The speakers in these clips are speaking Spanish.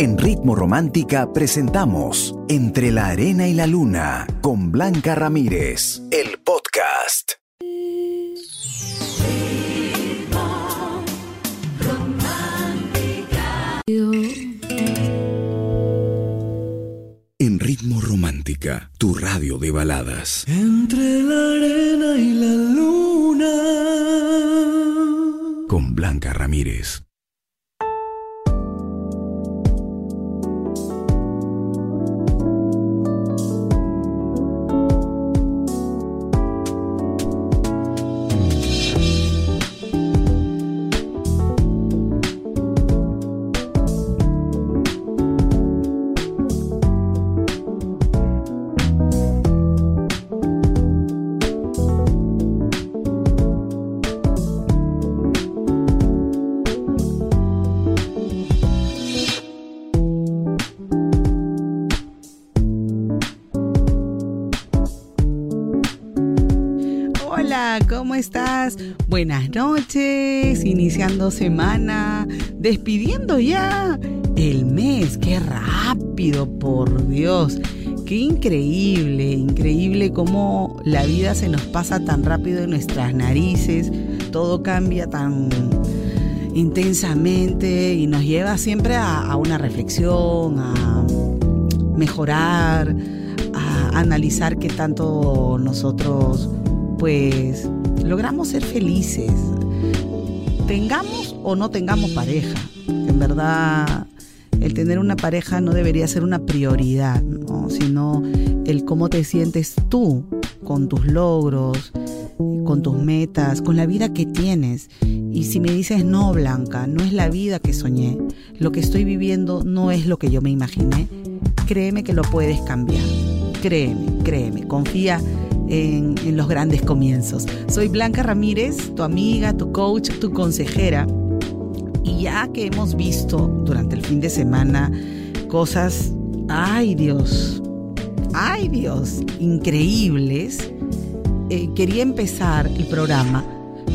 En Ritmo Romántica presentamos Entre la Arena y la Luna con Blanca Ramírez, el podcast. En Ritmo Romántica, tu radio de baladas. Entre la arena y la luna. Con Blanca Ramírez. Buenas noches, iniciando semana, despidiendo ya el mes, qué rápido, por Dios. Qué increíble, increíble cómo la vida se nos pasa tan rápido en nuestras narices, todo cambia tan intensamente y nos lleva siempre a, a una reflexión, a mejorar, a analizar qué tanto nosotros pues logramos ser felices. Tengamos o no tengamos pareja. En verdad, el tener una pareja no debería ser una prioridad, ¿no? sino el cómo te sientes tú con tus logros, con tus metas, con la vida que tienes. Y si me dices, no, Blanca, no es la vida que soñé, lo que estoy viviendo no es lo que yo me imaginé, créeme que lo puedes cambiar. Créeme, créeme, confía en, en, los grandes comienzos. Soy Blanca Ramírez, tu amiga, tu coach, tu consejera. Y ya que hemos visto durante el fin de semana cosas, ay Dios, ay Dios, increíbles, eh, quería empezar el programa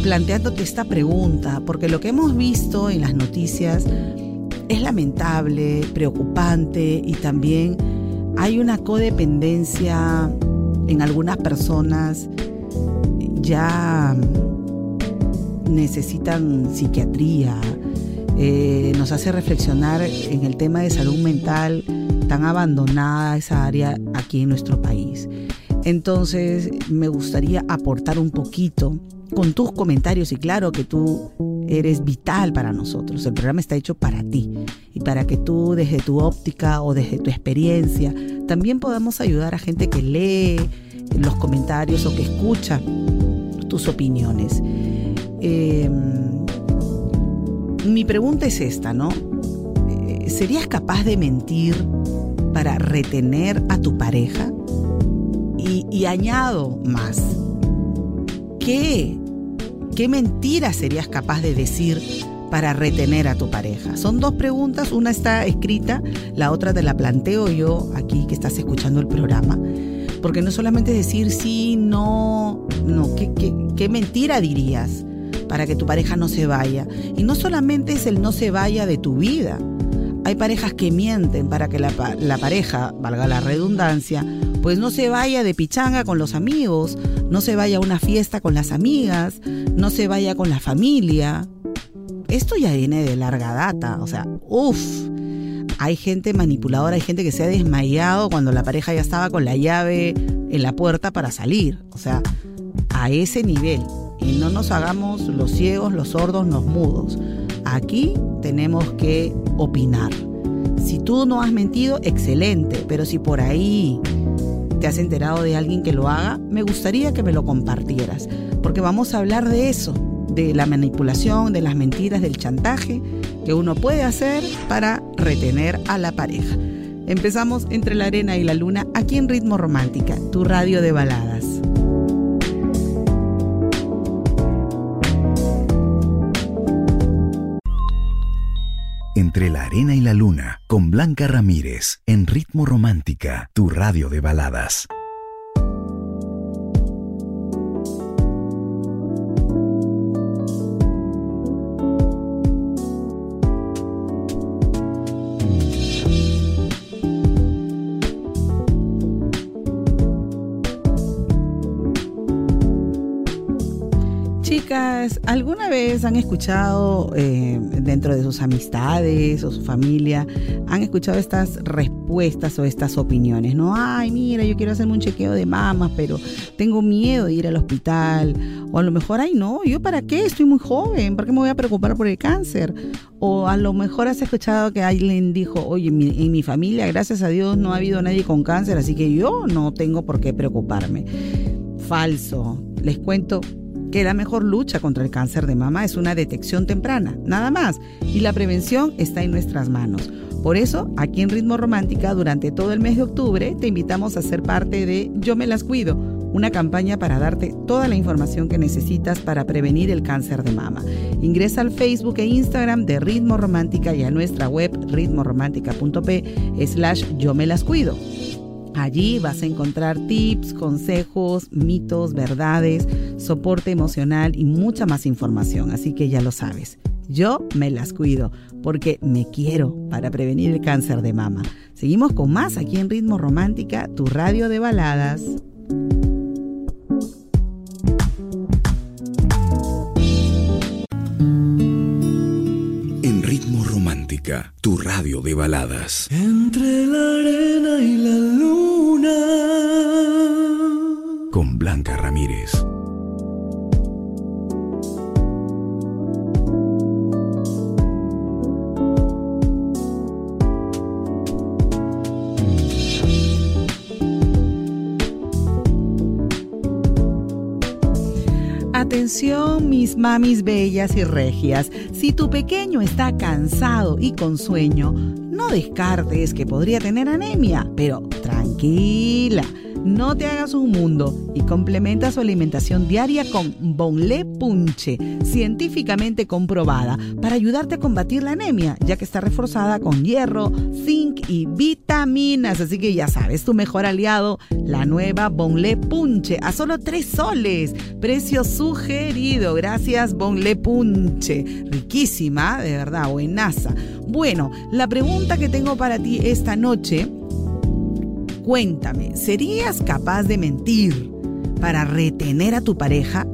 planteándote esta pregunta, porque lo que hemos visto en las noticias es lamentable, preocupante y también hay una codependencia en algunas personas ya necesitan psiquiatría, eh, nos hace reflexionar en el tema de salud mental tan abandonada esa área aquí en nuestro país. Entonces me gustaría aportar un poquito con tus comentarios y claro que tú eres vital para nosotros. El programa está hecho para ti y para que tú desde tu óptica o desde tu experiencia también podamos ayudar a gente que lee los comentarios o que escucha tus opiniones. Eh, mi pregunta es esta, ¿no? ¿Serías capaz de mentir para retener a tu pareja? Y, añado más, ¿qué ¿Qué mentira serías capaz de decir para retener a tu pareja? Son dos preguntas, una está escrita, la otra te la planteo yo aquí que estás escuchando el programa. Porque no solamente decir sí, no, no, ¿qué, qué, qué mentira dirías para que tu pareja no se vaya? Y no solamente es el no se vaya de tu vida. Hay parejas que mienten para que la, la pareja, valga la redundancia, pues no se vaya de pichanga con los amigos, no se vaya a una fiesta con las amigas, no se vaya con la familia. Esto ya viene de larga data, o sea, uff. Hay gente manipuladora, hay gente que se ha desmayado cuando la pareja ya estaba con la llave en la puerta para salir. O sea, a ese nivel. Y no nos hagamos los ciegos, los sordos, los mudos. Aquí tenemos que opinar. Si tú no has mentido, excelente, pero si por ahí te has enterado de alguien que lo haga, me gustaría que me lo compartieras, porque vamos a hablar de eso, de la manipulación, de las mentiras, del chantaje que uno puede hacer para retener a la pareja. Empezamos entre la arena y la luna aquí en Ritmo Romántica, tu radio de baladas. Entre la arena y la luna, con Blanca Ramírez, en Ritmo Romántica, tu radio de baladas. ¿Alguna vez han escuchado eh, dentro de sus amistades o su familia, han escuchado estas respuestas o estas opiniones? No, ay, mira, yo quiero hacerme un chequeo de mamas, pero tengo miedo de ir al hospital. O a lo mejor, ay, no, ¿yo para qué? Estoy muy joven, ¿para qué me voy a preocupar por el cáncer? O a lo mejor has escuchado que alguien dijo, oye, en mi familia, gracias a Dios, no ha habido nadie con cáncer, así que yo no tengo por qué preocuparme. Falso. Les cuento que la mejor lucha contra el cáncer de mama es una detección temprana, nada más, y la prevención está en nuestras manos. Por eso, aquí en Ritmo Romántica, durante todo el mes de octubre, te invitamos a ser parte de Yo me las cuido, una campaña para darte toda la información que necesitas para prevenir el cáncer de mama. Ingresa al Facebook e Instagram de Ritmo Romántica y a nuestra web ritmoromántica.p slash yo me las cuido. Allí vas a encontrar tips, consejos, mitos, verdades, soporte emocional y mucha más información, así que ya lo sabes. Yo me las cuido porque me quiero para prevenir el cáncer de mama. Seguimos con más aquí en Ritmo Romántica, tu radio de baladas. Tu radio de baladas. Entre la arena y la luna. Con Blanca Ramírez. Atención mis mamis bellas y regias, si tu pequeño está cansado y con sueño, no descartes que podría tener anemia, pero tranquila no te hagas un mundo y complementa su alimentación diaria con Bonle Punche, científicamente comprobada, para ayudarte a combatir la anemia, ya que está reforzada con hierro, zinc y vitaminas. Así que ya sabes, tu mejor aliado, la nueva Bonle Punche, a solo 3 soles. Precio sugerido. Gracias, Bonle Punche. Riquísima, de verdad, buenaza. Bueno, la pregunta que tengo para ti esta noche Cuéntame, ¿serías capaz de mentir para retener a tu pareja?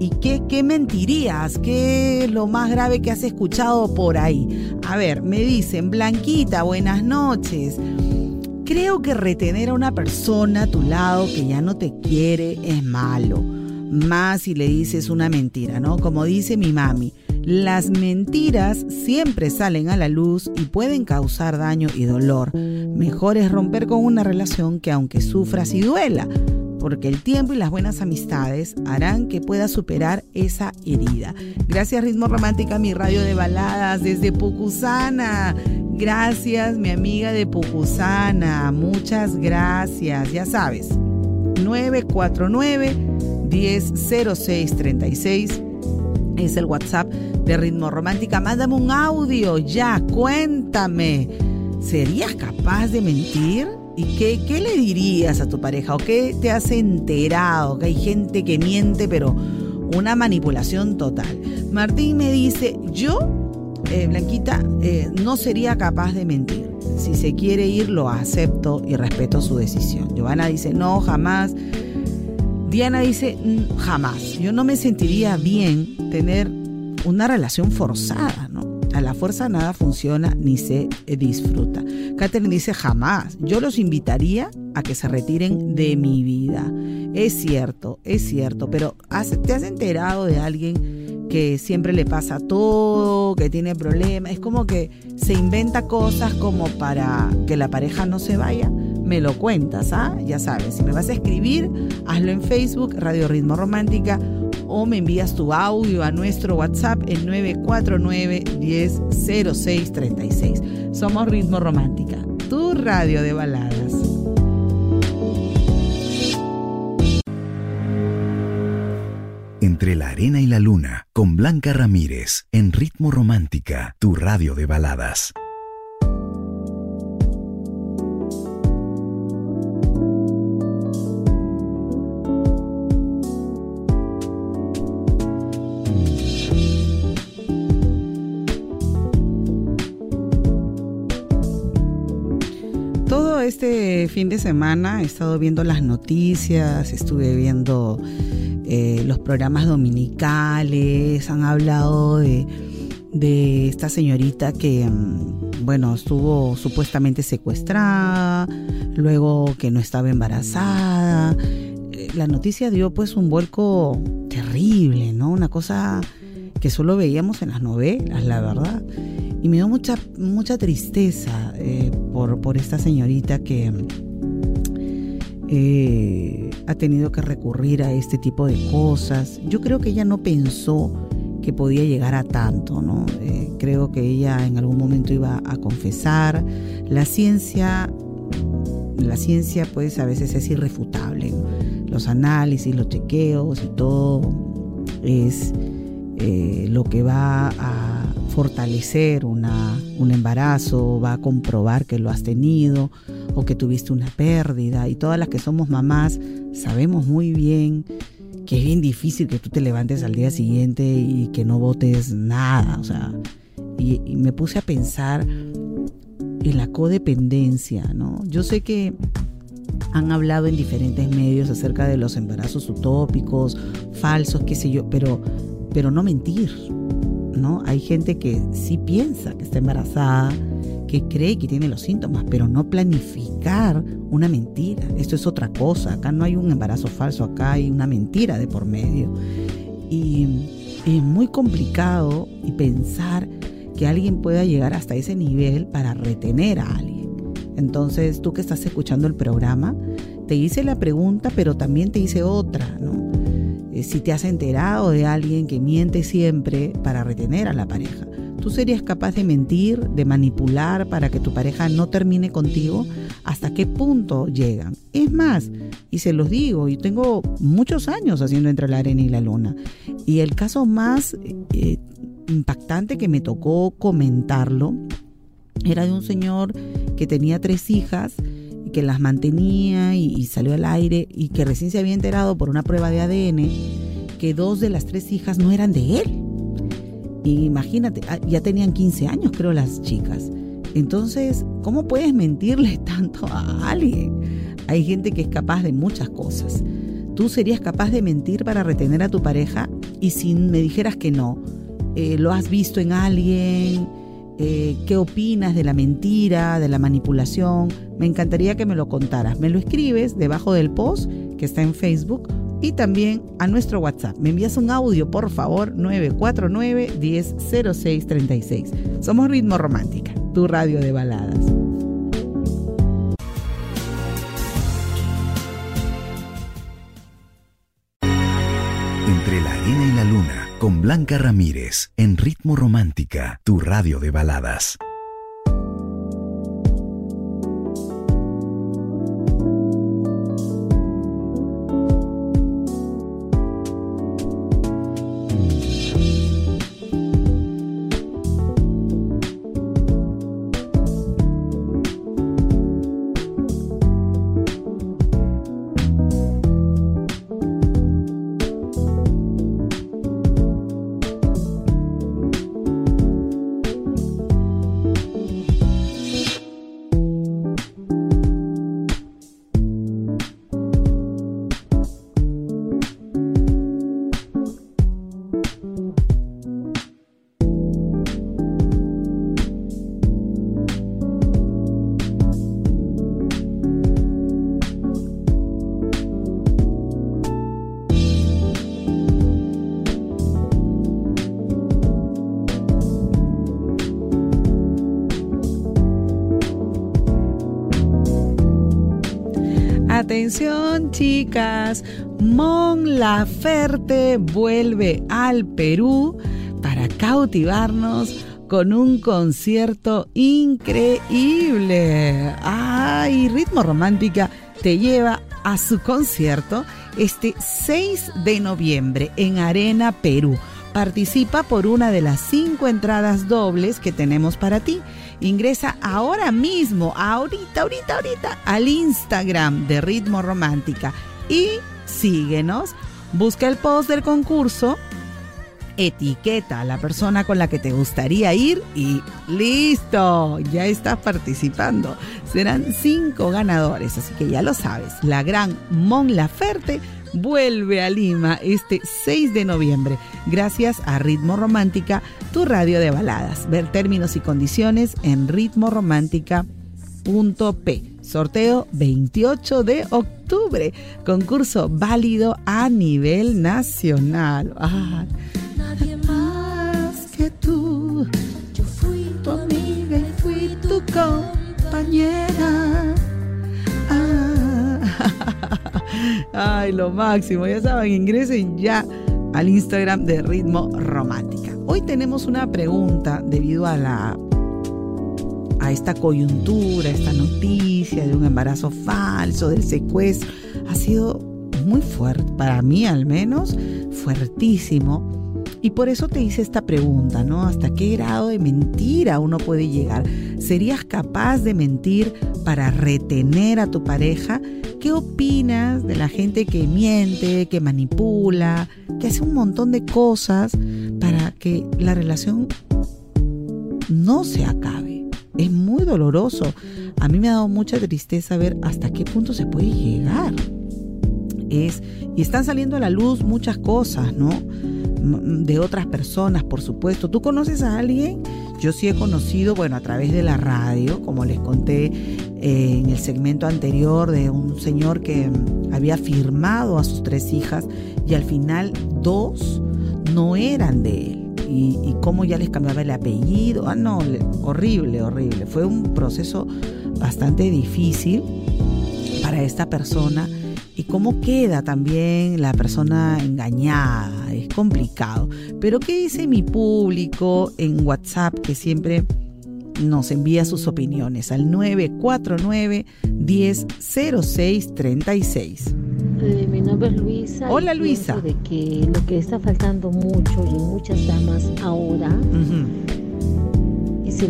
¿Y qué, qué mentirías? ¿Qué es lo más grave que has escuchado por ahí? A ver, me dicen, Blanquita, buenas noches. Creo que retener a una persona a tu lado que ya no te quiere es malo. Más si le dices una mentira, ¿no? Como dice mi mami, las mentiras siempre salen a la luz y pueden causar daño y dolor. Mejor es romper con una relación que aunque sufras y duela, porque el tiempo y las buenas amistades harán que puedas superar esa herida. Gracias Ritmo Romántica, mi radio de baladas desde Pucusana. Gracias mi amiga de Pucusana, muchas gracias. Ya sabes, 949 100636 es el WhatsApp de Ritmo Romántica. Mándame un audio ya, cuéntame. ¿Serías capaz de mentir? ¿Y qué, qué le dirías a tu pareja? ¿O qué te has enterado? Que hay gente que miente, pero una manipulación total. Martín me dice, yo, eh, Blanquita, eh, no sería capaz de mentir. Si se quiere ir, lo acepto y respeto su decisión. Giovanna dice, no, jamás. Diana dice, mm, jamás. Yo no me sentiría bien tener una relación forzada, ¿no? A la fuerza nada funciona ni se disfruta. Catherine dice, jamás. Yo los invitaría a que se retiren de mi vida. Es cierto, es cierto, pero ¿te has enterado de alguien que siempre le pasa todo, que tiene problemas? Es como que se inventa cosas como para que la pareja no se vaya me lo cuentas, ¿ah? Ya sabes, si me vas a escribir, hazlo en Facebook, Radio Ritmo Romántica, o me envías tu audio a nuestro WhatsApp en 949 100636 Somos Ritmo Romántica, tu radio de baladas. Entre la arena y la luna, con Blanca Ramírez, en Ritmo Romántica, tu radio de baladas. Este fin de semana he estado viendo las noticias, estuve viendo eh, los programas dominicales, han hablado de, esta señorita que, mm, bueno, estuvo supuestamente secuestrada, luego que no estaba embarazada. Eh, la noticia dio pues un vuelco terrible, ¿no? Una cosa que solo veíamos en las novelas, la verdad. Y me dio mucha, mucha tristeza eh, por, por esta señorita que eh, ha tenido que recurrir a este tipo de cosas. Yo creo que ella no pensó que podía llegar a tanto, ¿no? Eh, creo que ella en algún momento iba a confesar. La ciencia, la ciencia pues a veces es irrefutable. Los análisis, los chequeos y todo es eh, lo que va a fortalecer una, un embarazo, va a comprobar que lo has tenido o que tuviste una pérdida. Y todas las que somos mamás sabemos muy bien que es bien difícil que tú te levantes al día siguiente y que no votes nada. O sea, y, y me puse a pensar en la codependencia, ¿no? Yo sé que han hablado en diferentes medios acerca de los embarazos utópicos, falsos, qué sé yo, pero, pero no mentir, ¿no? Hay gente que sí piensa que está embarazada, que cree que tiene los síntomas, pero no planificar una mentira. Esto es otra cosa. Acá no hay un embarazo falso, acá hay una mentira de por medio. Y es muy complicado y pensar que alguien pueda llegar hasta ese nivel para retener a alguien. Entonces, tú que estás escuchando el programa, te hice la pregunta, pero también te hice otra, ¿no? Eh, si te has enterado de alguien que miente siempre para retener a la pareja. ¿Tú serías capaz de mentir, de manipular para que tu pareja no termine contigo? ¿Hasta qué punto llegan? Es más, y se los digo, y tengo muchos años haciendo entre la arena y la luna. Y el caso más eh, impactante que me tocó comentarlo era de un señor que tenía tres hijas que las mantenía y, salió al aire y que recién se había enterado por una prueba de ADN que dos de las tres hijas no eran de él. Y imagínate, ya tenían 15 años creo las chicas. Entonces, ¿cómo puedes mentirle tanto a alguien? Hay gente que es capaz de muchas cosas. ¿Tú serías capaz de mentir para retener a tu pareja? Y si me dijeras que no, eh, ¿lo has visto en alguien? Eh, ¿Qué opinas de la mentira, de la manipulación? Me encantaría que me lo contaras. Me lo escribes debajo del post que está en Facebook y también a nuestro WhatsApp. Me envías un audio, por favor, 949-100636. Somos Ritmo Romántica, tu radio de baladas. Entre la arena y la luna, con Blanca Ramírez, en Ritmo Romántica, tu radio de baladas. Atención chicas, Mon Laferte vuelve al Perú para cautivarnos con un concierto increíble. ¡Ay! Ritmo Romántica te lleva a su concierto este 6 de noviembre en Arena Perú. Participa por una de las cinco entradas dobles que tenemos para ti. Ingresa ahora mismo, ahorita, ahorita, ahorita, al Instagram de Ritmo Romántica y síguenos. Busca el post del concurso, etiqueta a la persona con la que te gustaría ir y listo, ya estás participando. Serán cinco ganadores, así que ya lo sabes. La gran Mon Laferte vuelve a Lima este 6 de noviembre, gracias a Ritmo Romántica, tu radio de baladas. Ver términos y condiciones en ritmoromántica.p. Sorteo 28 de octubre. Concurso válido a nivel nacional. Ah, nadie más Ay, lo máximo. Ya saben, ingresen ya al Instagram de Ritmo Romántica. Hoy tenemos una pregunta debido a la a esta coyuntura, esta noticia de un embarazo falso, del secuestro, ha sido muy fuerte, para mí al menos, fuertísimo. Y por eso te hice esta pregunta, ¿no? ¿Hasta qué grado de mentira uno puede llegar? ¿Serías capaz de mentir para retener a tu pareja? ¿Qué opinas de la gente que miente, que manipula, que hace un montón de cosas para que la relación no se acabe? Es muy doloroso. A mí me ha dado mucha tristeza ver hasta qué punto se puede llegar. Es, y están saliendo a la luz muchas cosas, ¿no? De otras personas, por supuesto. ¿Tú conoces a alguien? Yo sí he conocido, bueno, a través de la radio, como les conté eh, en el segmento anterior, de un señor que había firmado a sus tres hijas y al final dos no eran de él y, cómo ya les cambiaba el apellido. Ah, no, horrible, horrible. Fue un proceso bastante difícil para esta persona y cómo queda también la persona engañada. Es complicado. Pero ¿qué dice mi público en WhatsApp que siempre nos envía sus opiniones al 949 1006 36? Eh, mi nombre es Luisa. Hola Luisa. De que lo que está faltando mucho y en muchas damas ahora es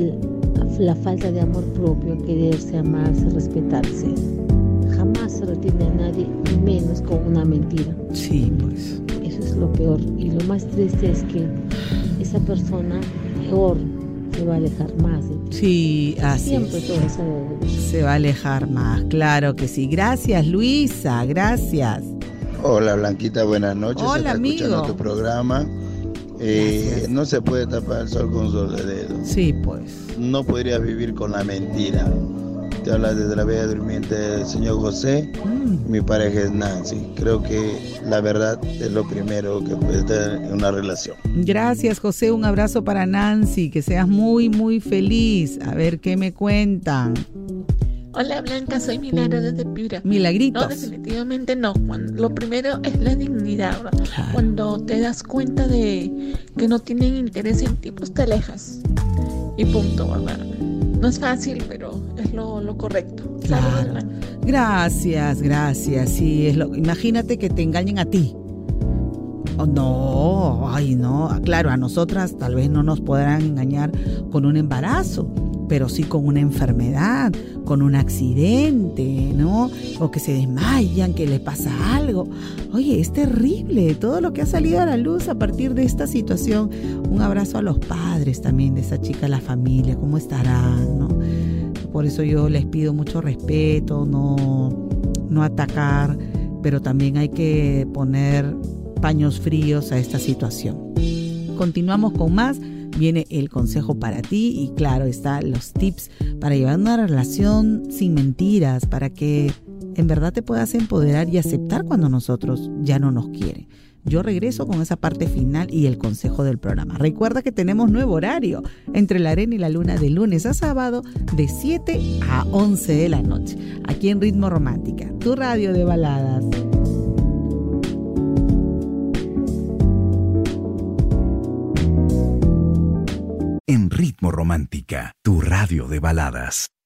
la falta de amor propio, quererse, amarse, respetarse. Jamás se retiene a nadie, menos con una mentira. Sí, pues. Eso es lo peor. Y lo más triste es que esa persona peor se va a alejar más. Sí, así Siempre todo se va a alejar más, claro que sí. Gracias, Luisa, gracias. Hola, Blanquita, buenas noches. Hola, amigo. escuchando tu programa. Eh, no se puede tapar el sol con sol de dedo. Sí, pues. No podrías vivir con la mentira. Te habla desde la bella durmiente del señor José. Mm. Mi pareja es Nancy. Creo que la verdad es lo primero que puede tener en una relación. Gracias, José. Un abrazo para Nancy. Que seas muy, muy feliz. A ver qué me cuentan. Hola Blanca, soy Milagro desde Piura. Milagritos. No, definitivamente no. lo primero es la dignidad. Cuando te das cuenta de que no tienen interés en ti, pues te alejas. Y punto, ¿verdad? No es fácil, pero es lo, correcto. gracias, gracias. Sí, es lo, imagínate que te engañen a ti. Oh, no, ay, no. Claro, a nosotras tal vez no nos podrán engañar con un embarazo pero sí con una enfermedad, con un accidente, ¿no? O que se desmayan, que le pasa algo. Oye, es terrible todo lo que ha salido a la luz a partir de esta situación. Un abrazo a los padres también de esa chica, la familia, cómo estarán, ¿no? Por eso yo les pido mucho respeto, no, no atacar, pero también hay que poner paños fríos a esta situación. Continuamos con más viene el consejo para ti y claro está los tips para llevar una relación sin mentiras, para que en verdad te puedas empoderar y aceptar cuando nosotros ya no nos quieren. Yo regreso con esa parte final y el consejo del programa. Recuerda que tenemos nuevo horario entre la arena y la luna de lunes a sábado de 7 a 11 de la noche, aquí en Ritmo Romántica, tu radio de baladas. En Ritmo Romántica, tu radio de baladas.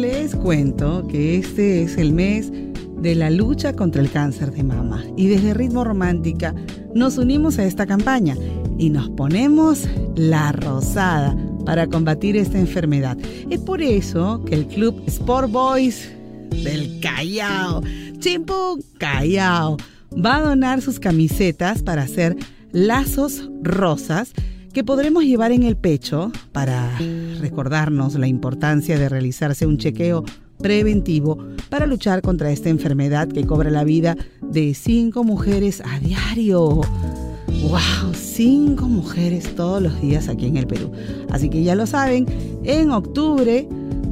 Les cuento que este es el mes de la lucha contra el cáncer de mama y desde Ritmo Romántica nos unimos a esta campaña y nos ponemos la rosada para combatir esta enfermedad. Es por eso que el club Sport Boys del Callao, Chimpú Callao, va a donar sus camisetas para hacer lazos rosas que podremos llevar en el pecho para recordarnos la importancia de realizarse un chequeo preventivo para luchar contra esta enfermedad que cobra la vida de cinco mujeres a diario. ¡Wow! Cinco mujeres todos los días aquí en el Perú. Así que ya lo saben, en octubre,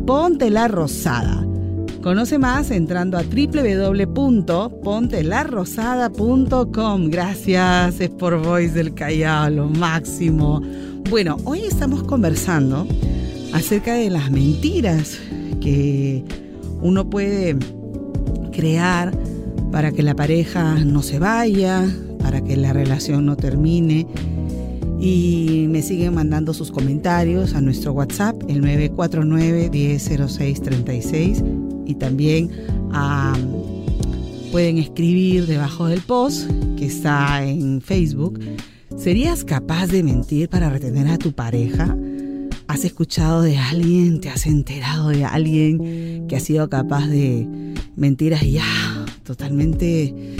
ponte la rosada. Conoce más entrando a www.pontelarrosada.com. Gracias, es por Voice del Callao, lo máximo. Bueno, hoy estamos conversando acerca de las mentiras que uno puede crear para que la pareja no se vaya, para que la relación no termine. Y me siguen mandando sus comentarios a nuestro WhatsApp, el 949 100636 y también pueden escribir debajo del post que está en Facebook. ¿Serías capaz de mentir para retener a tu pareja? ¿Has escuchado de alguien, te has enterado de alguien que ha sido capaz de mentiras ya totalmente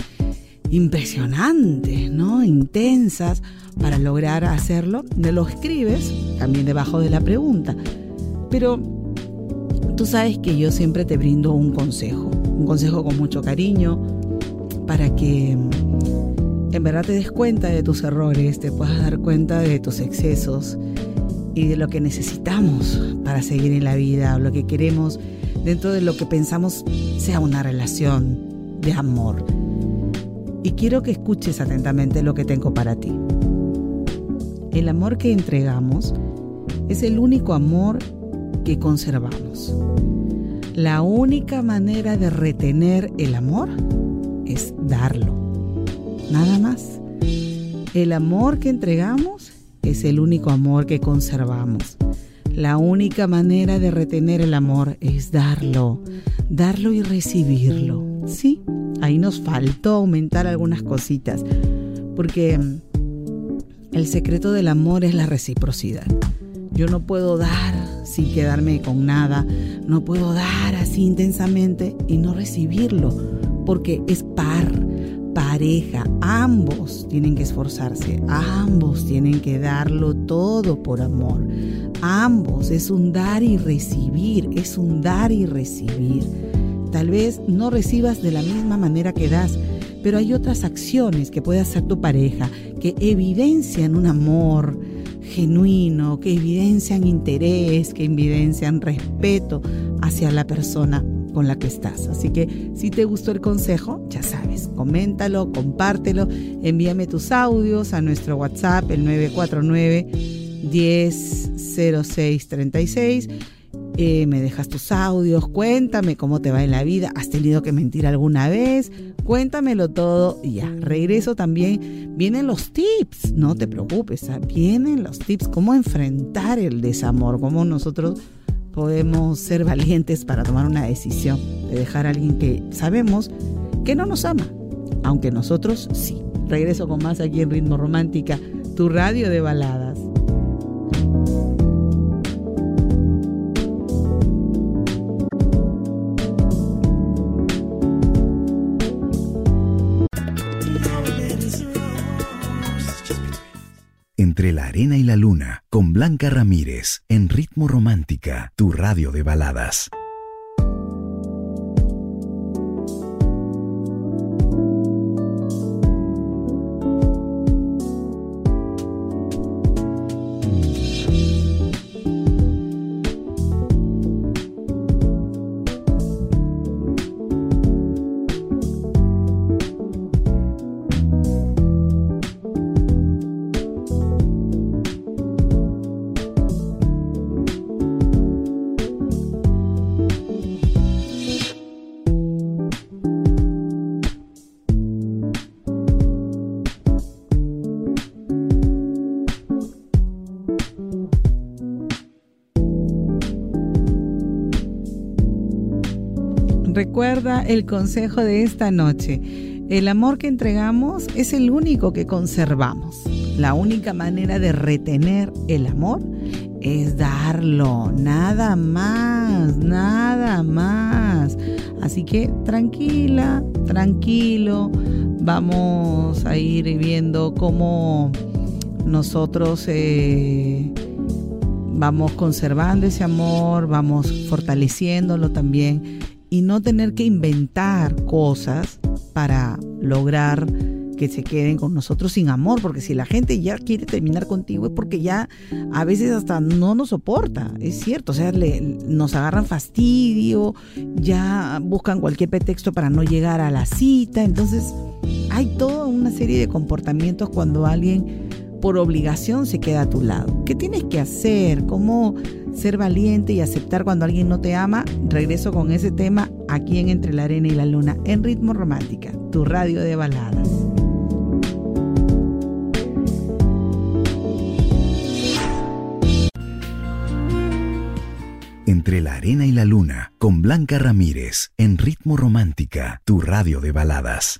impresionantes, ¿no? Intensas para lograr hacerlo? Me lo escribes también debajo de la pregunta. Pero Tú sabes que yo siempre te brindo un consejo, un consejo con mucho cariño, para que mm, en verdad te des cuenta de tus errores, te puedas dar cuenta de tus excesos y de lo que necesitamos para seguir en la vida, lo que queremos dentro de lo que pensamos sea una relación de amor. Y quiero que escuches atentamente lo que tengo para ti. El amor que entregamos es el único amor que conservamos. La única manera de retener el amor es darlo. Nada más. El amor que entregamos es el único amor que conservamos. La única manera de retener el amor es darlo, darlo y recibirlo. Sí, ahí nos faltó aumentar algunas cositas, porque el secreto del amor es la reciprocidad. Yo no puedo dar sin quedarme con nada. No puedo dar así intensamente y no recibirlo, porque es par, pareja. Ambos tienen que esforzarse, ambos tienen que darlo todo por amor. Ambos es un dar y recibir, es un dar y recibir. Tal vez no recibas de la misma manera que das, pero hay otras acciones que puede hacer tu pareja que evidencian un amor, genuino, que evidencian interés, que evidencian respeto hacia la persona con la que estás. Así que si te gustó el consejo, ya sabes, coméntalo, compártelo, envíame tus audios a nuestro WhatsApp, el 949 100636 eh, me dejas tus audios, cuéntame cómo te va en la vida, has tenido que mentir alguna vez, cuéntamelo todo y ya. Regreso también, vienen los tips, no te preocupes, ¿ah? vienen los tips, cómo enfrentar el desamor, cómo nosotros podemos ser valientes para tomar una decisión de dejar a alguien que sabemos que no nos ama, aunque nosotros sí. Regreso con más aquí en Ritmo Romántica, tu radio de baladas. Entre la arena y la luna, con Blanca Ramírez, en Ritmo Romántica, tu radio de baladas. El consejo de esta noche. El amor que entregamos es el único que conservamos. La única manera de retener el amor es darlo, nada más, nada más. Así que tranquila, tranquilo, vamos a ir viendo cómo nosotros eh, vamos conservando ese amor, vamos fortaleciéndolo también y no tener que inventar cosas para lograr que se queden con nosotros sin amor, porque si la gente ya quiere terminar contigo es porque ya a veces hasta no nos soporta, es cierto, o sea, nos agarran fastidio, ya buscan cualquier pretexto para no llegar a la cita, entonces hay toda una serie de comportamientos cuando alguien por obligación se queda a tu lado. ¿Qué tienes que hacer? ¿Cómo ser valiente y aceptar cuando alguien no te ama? Regreso con ese tema aquí en Entre la Arena y la Luna, en Ritmo Romántica, tu radio de baladas. Entre la Arena y la Luna, con Blanca Ramírez, en Ritmo Romántica, tu radio de baladas.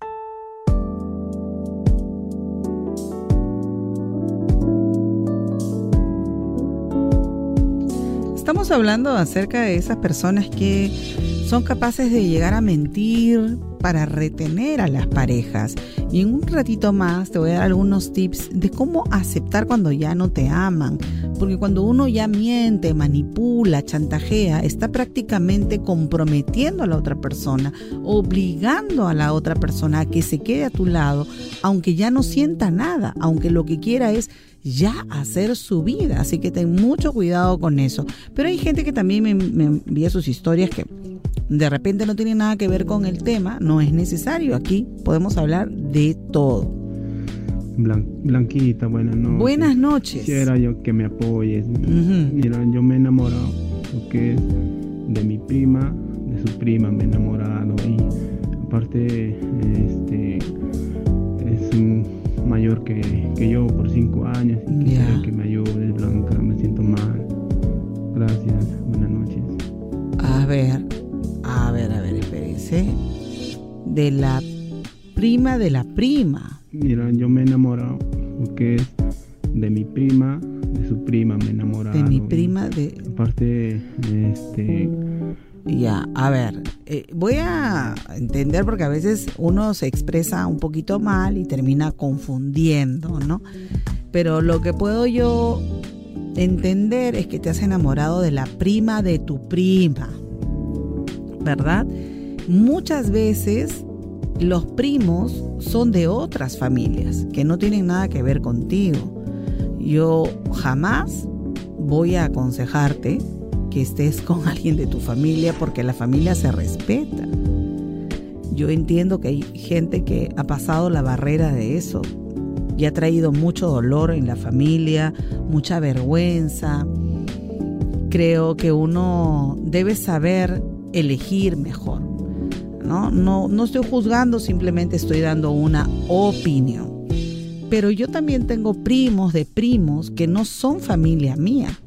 Estamos hablando acerca de esas personas que son capaces de llegar a mentir para retener a las parejas. Y en un ratito más te voy a dar algunos tips de cómo aceptar cuando ya no te aman. Porque cuando uno ya miente, manipula, chantajea, está prácticamente comprometiendo a la otra persona, obligando a la otra persona a que se quede a tu lado, aunque ya no sienta nada, aunque lo que quiera es ya hacer su vida. Así que ten mucho cuidado con eso. Pero hay gente que también me, envía sus historias que de repente no tienen nada que ver con el tema. No es necesario. Aquí podemos hablar de todo. Blanquita, buenas noches. Buenas noches. Quisiera yo que me apoyes. Mira, yo me he enamorado, porque es de mi prima, de su prima me he enamorado y aparte este es mayor que, yo por cinco años y que me ayude, Blanca, me siento mal. Gracias, buenas noches. A ver, a ver, a ver, espérense. De la prima de la prima. Mira, yo me he enamorado porque es de mi prima, de su prima me he enamorado. De mi prima, de... Aparte, este ya, a ver, eh, voy a entender porque a veces uno se expresa un poquito mal y termina confundiendo, ¿no? Pero lo que puedo yo entender es que te has enamorado de la prima de tu prima, ¿verdad? Muchas veces los primos son de otras familias que no tienen nada que ver contigo. Yo jamás voy a aconsejarte que estés con alguien de tu familia porque la familia se respeta. Yo entiendo que hay gente que ha pasado la barrera de eso y ha traído mucho dolor en la familia, mucha vergüenza. Creo que uno debe saber elegir mejor. ¿No? No, no estoy juzgando, simplemente estoy dando una opinión. Pero yo también tengo primos de primos que no son familia mía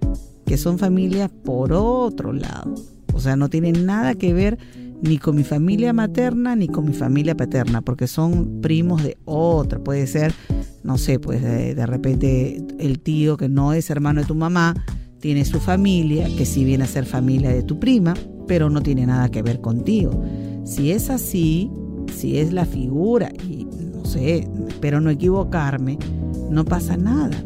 que son familias por otro lado. O sea, no tienen nada que ver ni con mi familia materna ni con mi familia paterna, porque son primos de otra. Puede ser, no sé, pues de, repente el tío que no es hermano de tu mamá tiene su familia, que sí viene a ser familia de tu prima, pero no tiene nada que ver contigo. Si es así, si es la figura, y no sé, espero no equivocarme, no pasa nada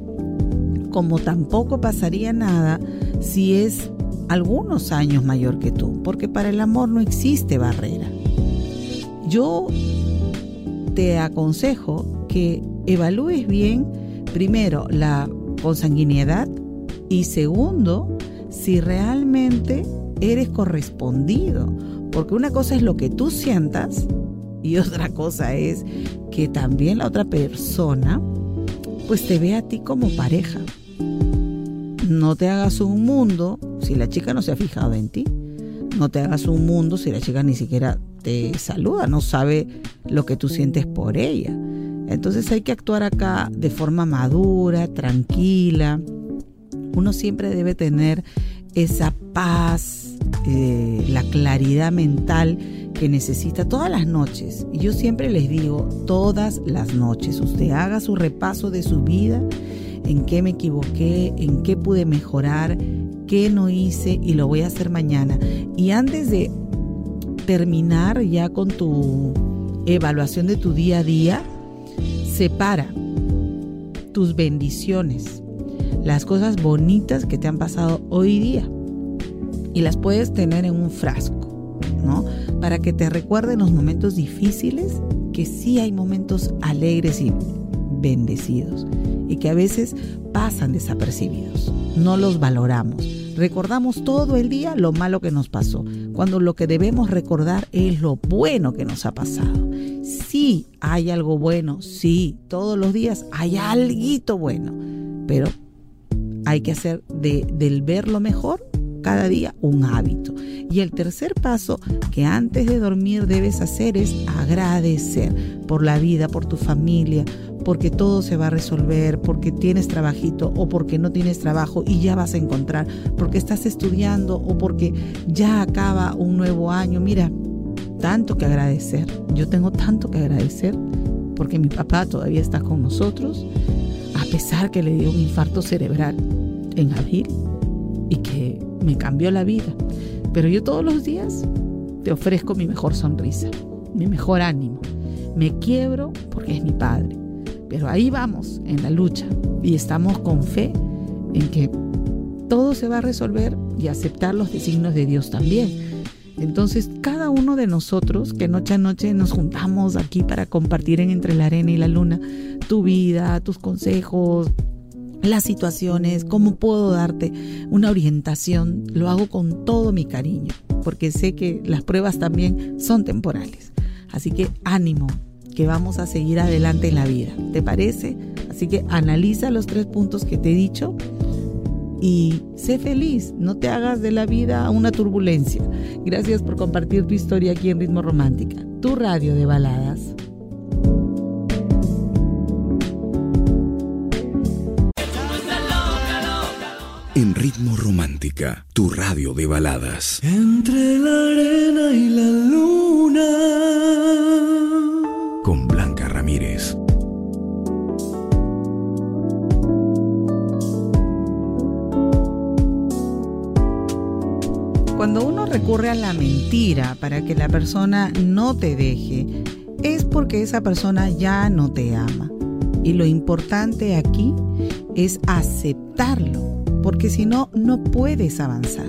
como tampoco pasaría nada si es algunos años mayor que tú, porque para el amor no existe barrera. Yo te aconsejo que evalúes bien, primero, la consanguinidad y segundo, si realmente eres correspondido, porque una cosa es lo que tú sientas y otra cosa es que también la otra persona pues te ve a ti como pareja no te hagas un mundo si la chica no se ha fijado en ti. No te hagas un mundo si la chica ni siquiera te saluda, no sabe lo que tú sientes por ella. Entonces hay que actuar acá de forma madura, tranquila. Uno siempre debe tener esa paz, eh, la claridad mental que necesita todas las noches, y yo siempre les digo, todas las noches, usted haga su repaso de su vida, en qué me equivoqué, en qué pude mejorar, qué no hice y lo voy a hacer mañana. Y antes de terminar ya con tu evaluación de tu día a día, separa tus bendiciones, las cosas bonitas que te han pasado hoy día y las puedes tener en un frasco, ¿no? Para que te recuerden los momentos difíciles, que sí hay momentos alegres y bendecidos y que a veces pasan desapercibidos. No los valoramos. Recordamos todo el día lo malo que nos pasó, cuando lo que debemos recordar es lo bueno que nos ha pasado. Sí, hay algo bueno, sí, todos los días hay algo bueno, pero hay que hacer de, del ver lo mejor cada día un hábito. Y el tercer paso que antes de dormir debes hacer es agradecer por la vida, por tu familia, porque todo se va a resolver, porque tienes trabajito o porque no tienes trabajo y ya vas a encontrar, porque estás estudiando o porque ya acaba un nuevo año. Mira, tanto que agradecer. Yo tengo tanto que agradecer porque mi papá todavía está con nosotros, a pesar que le dio un infarto cerebral en abril y que me cambió la vida. Pero yo todos los días te ofrezco mi mejor sonrisa, mi mejor ánimo. Me quiebro porque es mi padre pero ahí vamos en la lucha y estamos con fe en que todo se va a resolver y aceptar los designios de Dios también. Entonces, cada uno de nosotros que noche a noche nos juntamos aquí para compartir en Entre la Arena y la Luna tu vida, tus consejos, las situaciones, cómo puedo darte una orientación, lo hago con todo mi cariño, porque sé que las pruebas también son temporales. Así que ánimo, que vamos a seguir adelante en la vida. ¿Te parece? Así que analiza los tres puntos que te he dicho y sé feliz, no te hagas de la vida una turbulencia. Gracias por compartir tu historia aquí en Ritmo Romántica, tu radio de baladas. Ritmo Romántica, tu radio de baladas. Entre la arena y la luna con Blanca Ramírez. Cuando uno recurre a la mentira para que la persona no te deje, es porque esa persona ya no te ama. Y lo importante aquí es aceptarlo, porque si no, no puedes avanzar.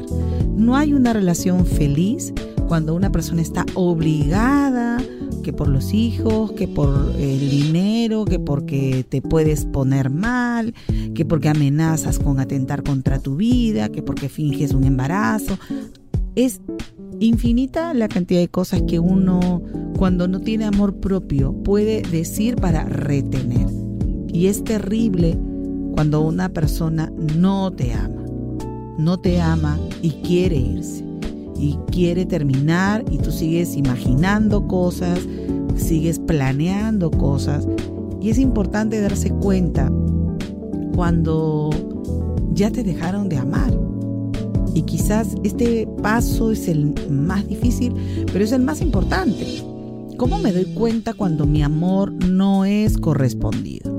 No hay una relación feliz cuando una persona está obligada que por los hijos, que por el dinero, que porque te puedes poner mal, que porque amenazas con atentar contra tu vida, que porque finges un embarazo. Es infinita la cantidad de cosas que uno, cuando no tiene amor propio, puede decir para retener. Y es terrible cuando una persona no te ama, no te ama y quiere irse y quiere terminar y tú sigues imaginando cosas, sigues planeando cosas. Y es importante darse cuenta cuando ya te dejaron de amar. Y quizás este paso es el más difícil, pero es el más importante. ¿Cómo me doy cuenta cuando mi amor no es correspondido?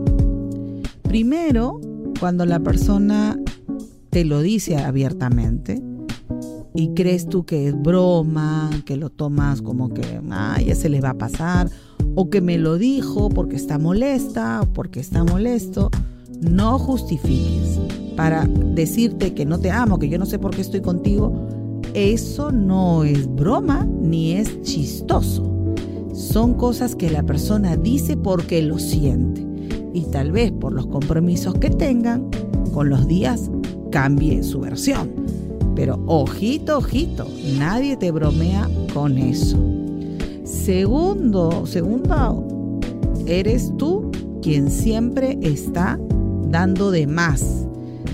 Primero, cuando la persona te lo dice abiertamente, y crees tú que es broma, que lo tomas como que ya se le va a pasar, o que me lo dijo porque está molesta porque está molesto, no justifiques. Para decirte que no te amo, que yo no sé por qué estoy contigo, eso no es broma ni es chistoso. Son cosas que la persona dice porque lo siente. Y tal vez por los compromisos que tengan, con los días cambie su versión pero ojito, ojito, nadie te bromea con eso. Segundo, segundo, eres tú quien siempre está dando de más.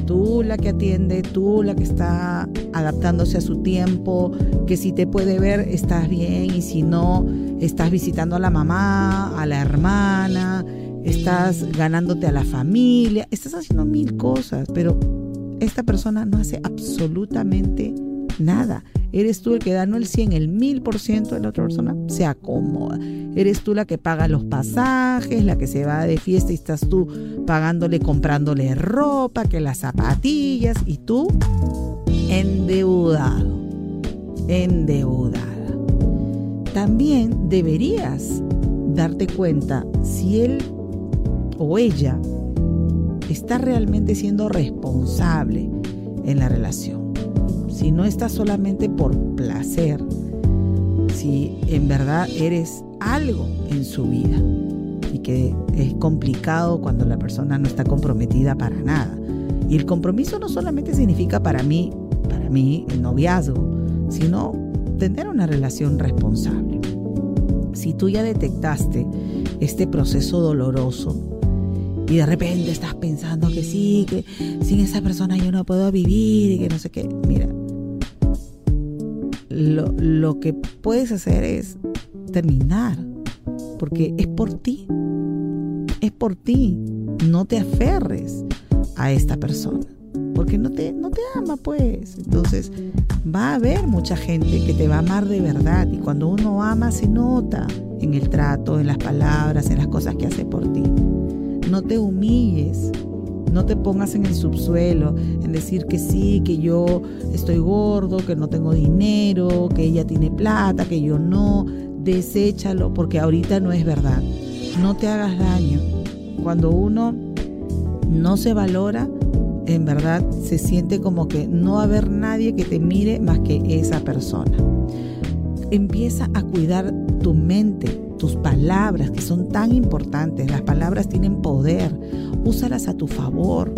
Tú la que atiende, tú la que está adaptándose a su tiempo, que si te puede ver estás bien y si no, estás visitando a la mamá, a la hermana, estás ganándote a la familia, estás haciendo mil cosas, pero esta persona no hace absolutamente nada. Eres tú el que da no el 100, el 1000% de la otra persona se acomoda. Eres tú la que paga los pasajes, la que se va de fiesta y estás tú pagándole, comprándole ropa, que las zapatillas y tú endeudado, endeudada. También deberías darte cuenta si él o ella está realmente siendo responsable en la relación. Si no está solamente por placer, si en verdad eres algo en su vida y que es complicado cuando la persona no está comprometida para nada. Y el compromiso no solamente significa para mí, para mí el noviazgo, sino tener una relación responsable. Si tú ya detectaste este proceso doloroso y de repente estás pensando que sí, que sin esa persona yo no puedo vivir y que no sé qué, mira, lo, lo que puedes hacer es terminar, porque es por ti, es por ti, no te aferres a esta persona, porque no te, no te ama pues, entonces va a haber mucha gente que te va a amar de verdad y cuando uno ama se nota en el trato, en las palabras, en las cosas que hace por ti. No te humilles, no te pongas en el subsuelo, en decir que sí, que yo estoy gordo, que no tengo dinero, que ella tiene plata, que yo no. Deséchalo porque ahorita no es verdad. No te hagas daño. Cuando uno no se valora, en verdad se siente como que no a haber nadie que te mire más que esa persona. Empieza a cuidar tu mente, tus palabras, que son tan importantes. Las palabras tienen poder. Úsalas a tu favor.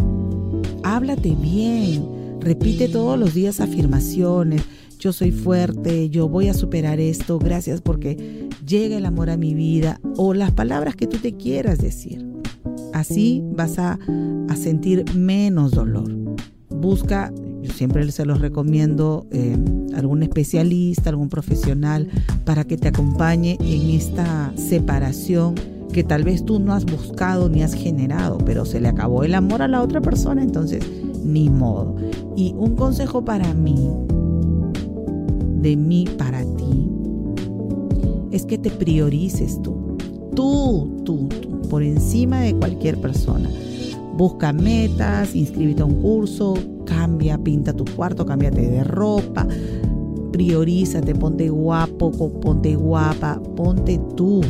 Háblate bien. Repite todos los días afirmaciones. Yo soy fuerte, yo voy a superar esto, gracias porque llega el amor a mi vida o las palabras que tú te quieras decir. Así vas a, a sentir menos dolor. Busca yo siempre se los recomiendo eh, algún especialista, algún profesional para que te acompañe en esta separación que tal vez tú no has buscado ni has generado, pero se le acabó el amor a la otra persona, entonces ni modo. Y un consejo para mí, de mí para ti, es que te priorices tú, tú, tú, tú, por encima de cualquier persona. Busca metas, inscríbete a un curso, cambia, pinta tu cuarto, cámbiate de ropa, priorízate, ponte guapo, ponte guapa, ponte tú,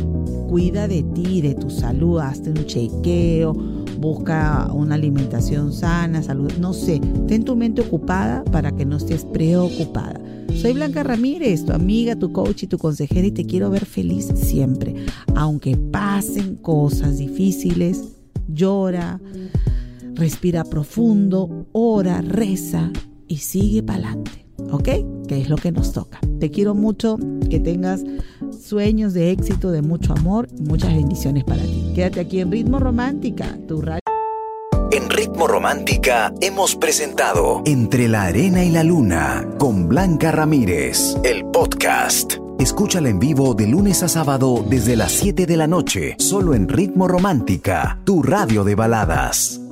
cuida de ti, de tu salud, hazte un chequeo, busca una alimentación sana, salud, no sé, ten tu mente ocupada para que no estés preocupada. Soy Blanca Ramírez, tu amiga, tu coach y tu consejera y te quiero ver feliz siempre. Aunque pasen cosas difíciles, llora, respira profundo, ora, reza y sigue para adelante. ¿Ok? Que es lo que nos toca. Te quiero mucho, que tengas sueños de éxito, de mucho amor, muchas bendiciones para ti. Quédate aquí en Ritmo Romántica, tu radio. En Ritmo Romántica hemos presentado Entre la Arena y la Luna con Blanca Ramírez, el podcast. Escúchala en vivo de lunes a sábado desde las 7 de la noche, solo en Ritmo Romántica, tu radio de baladas.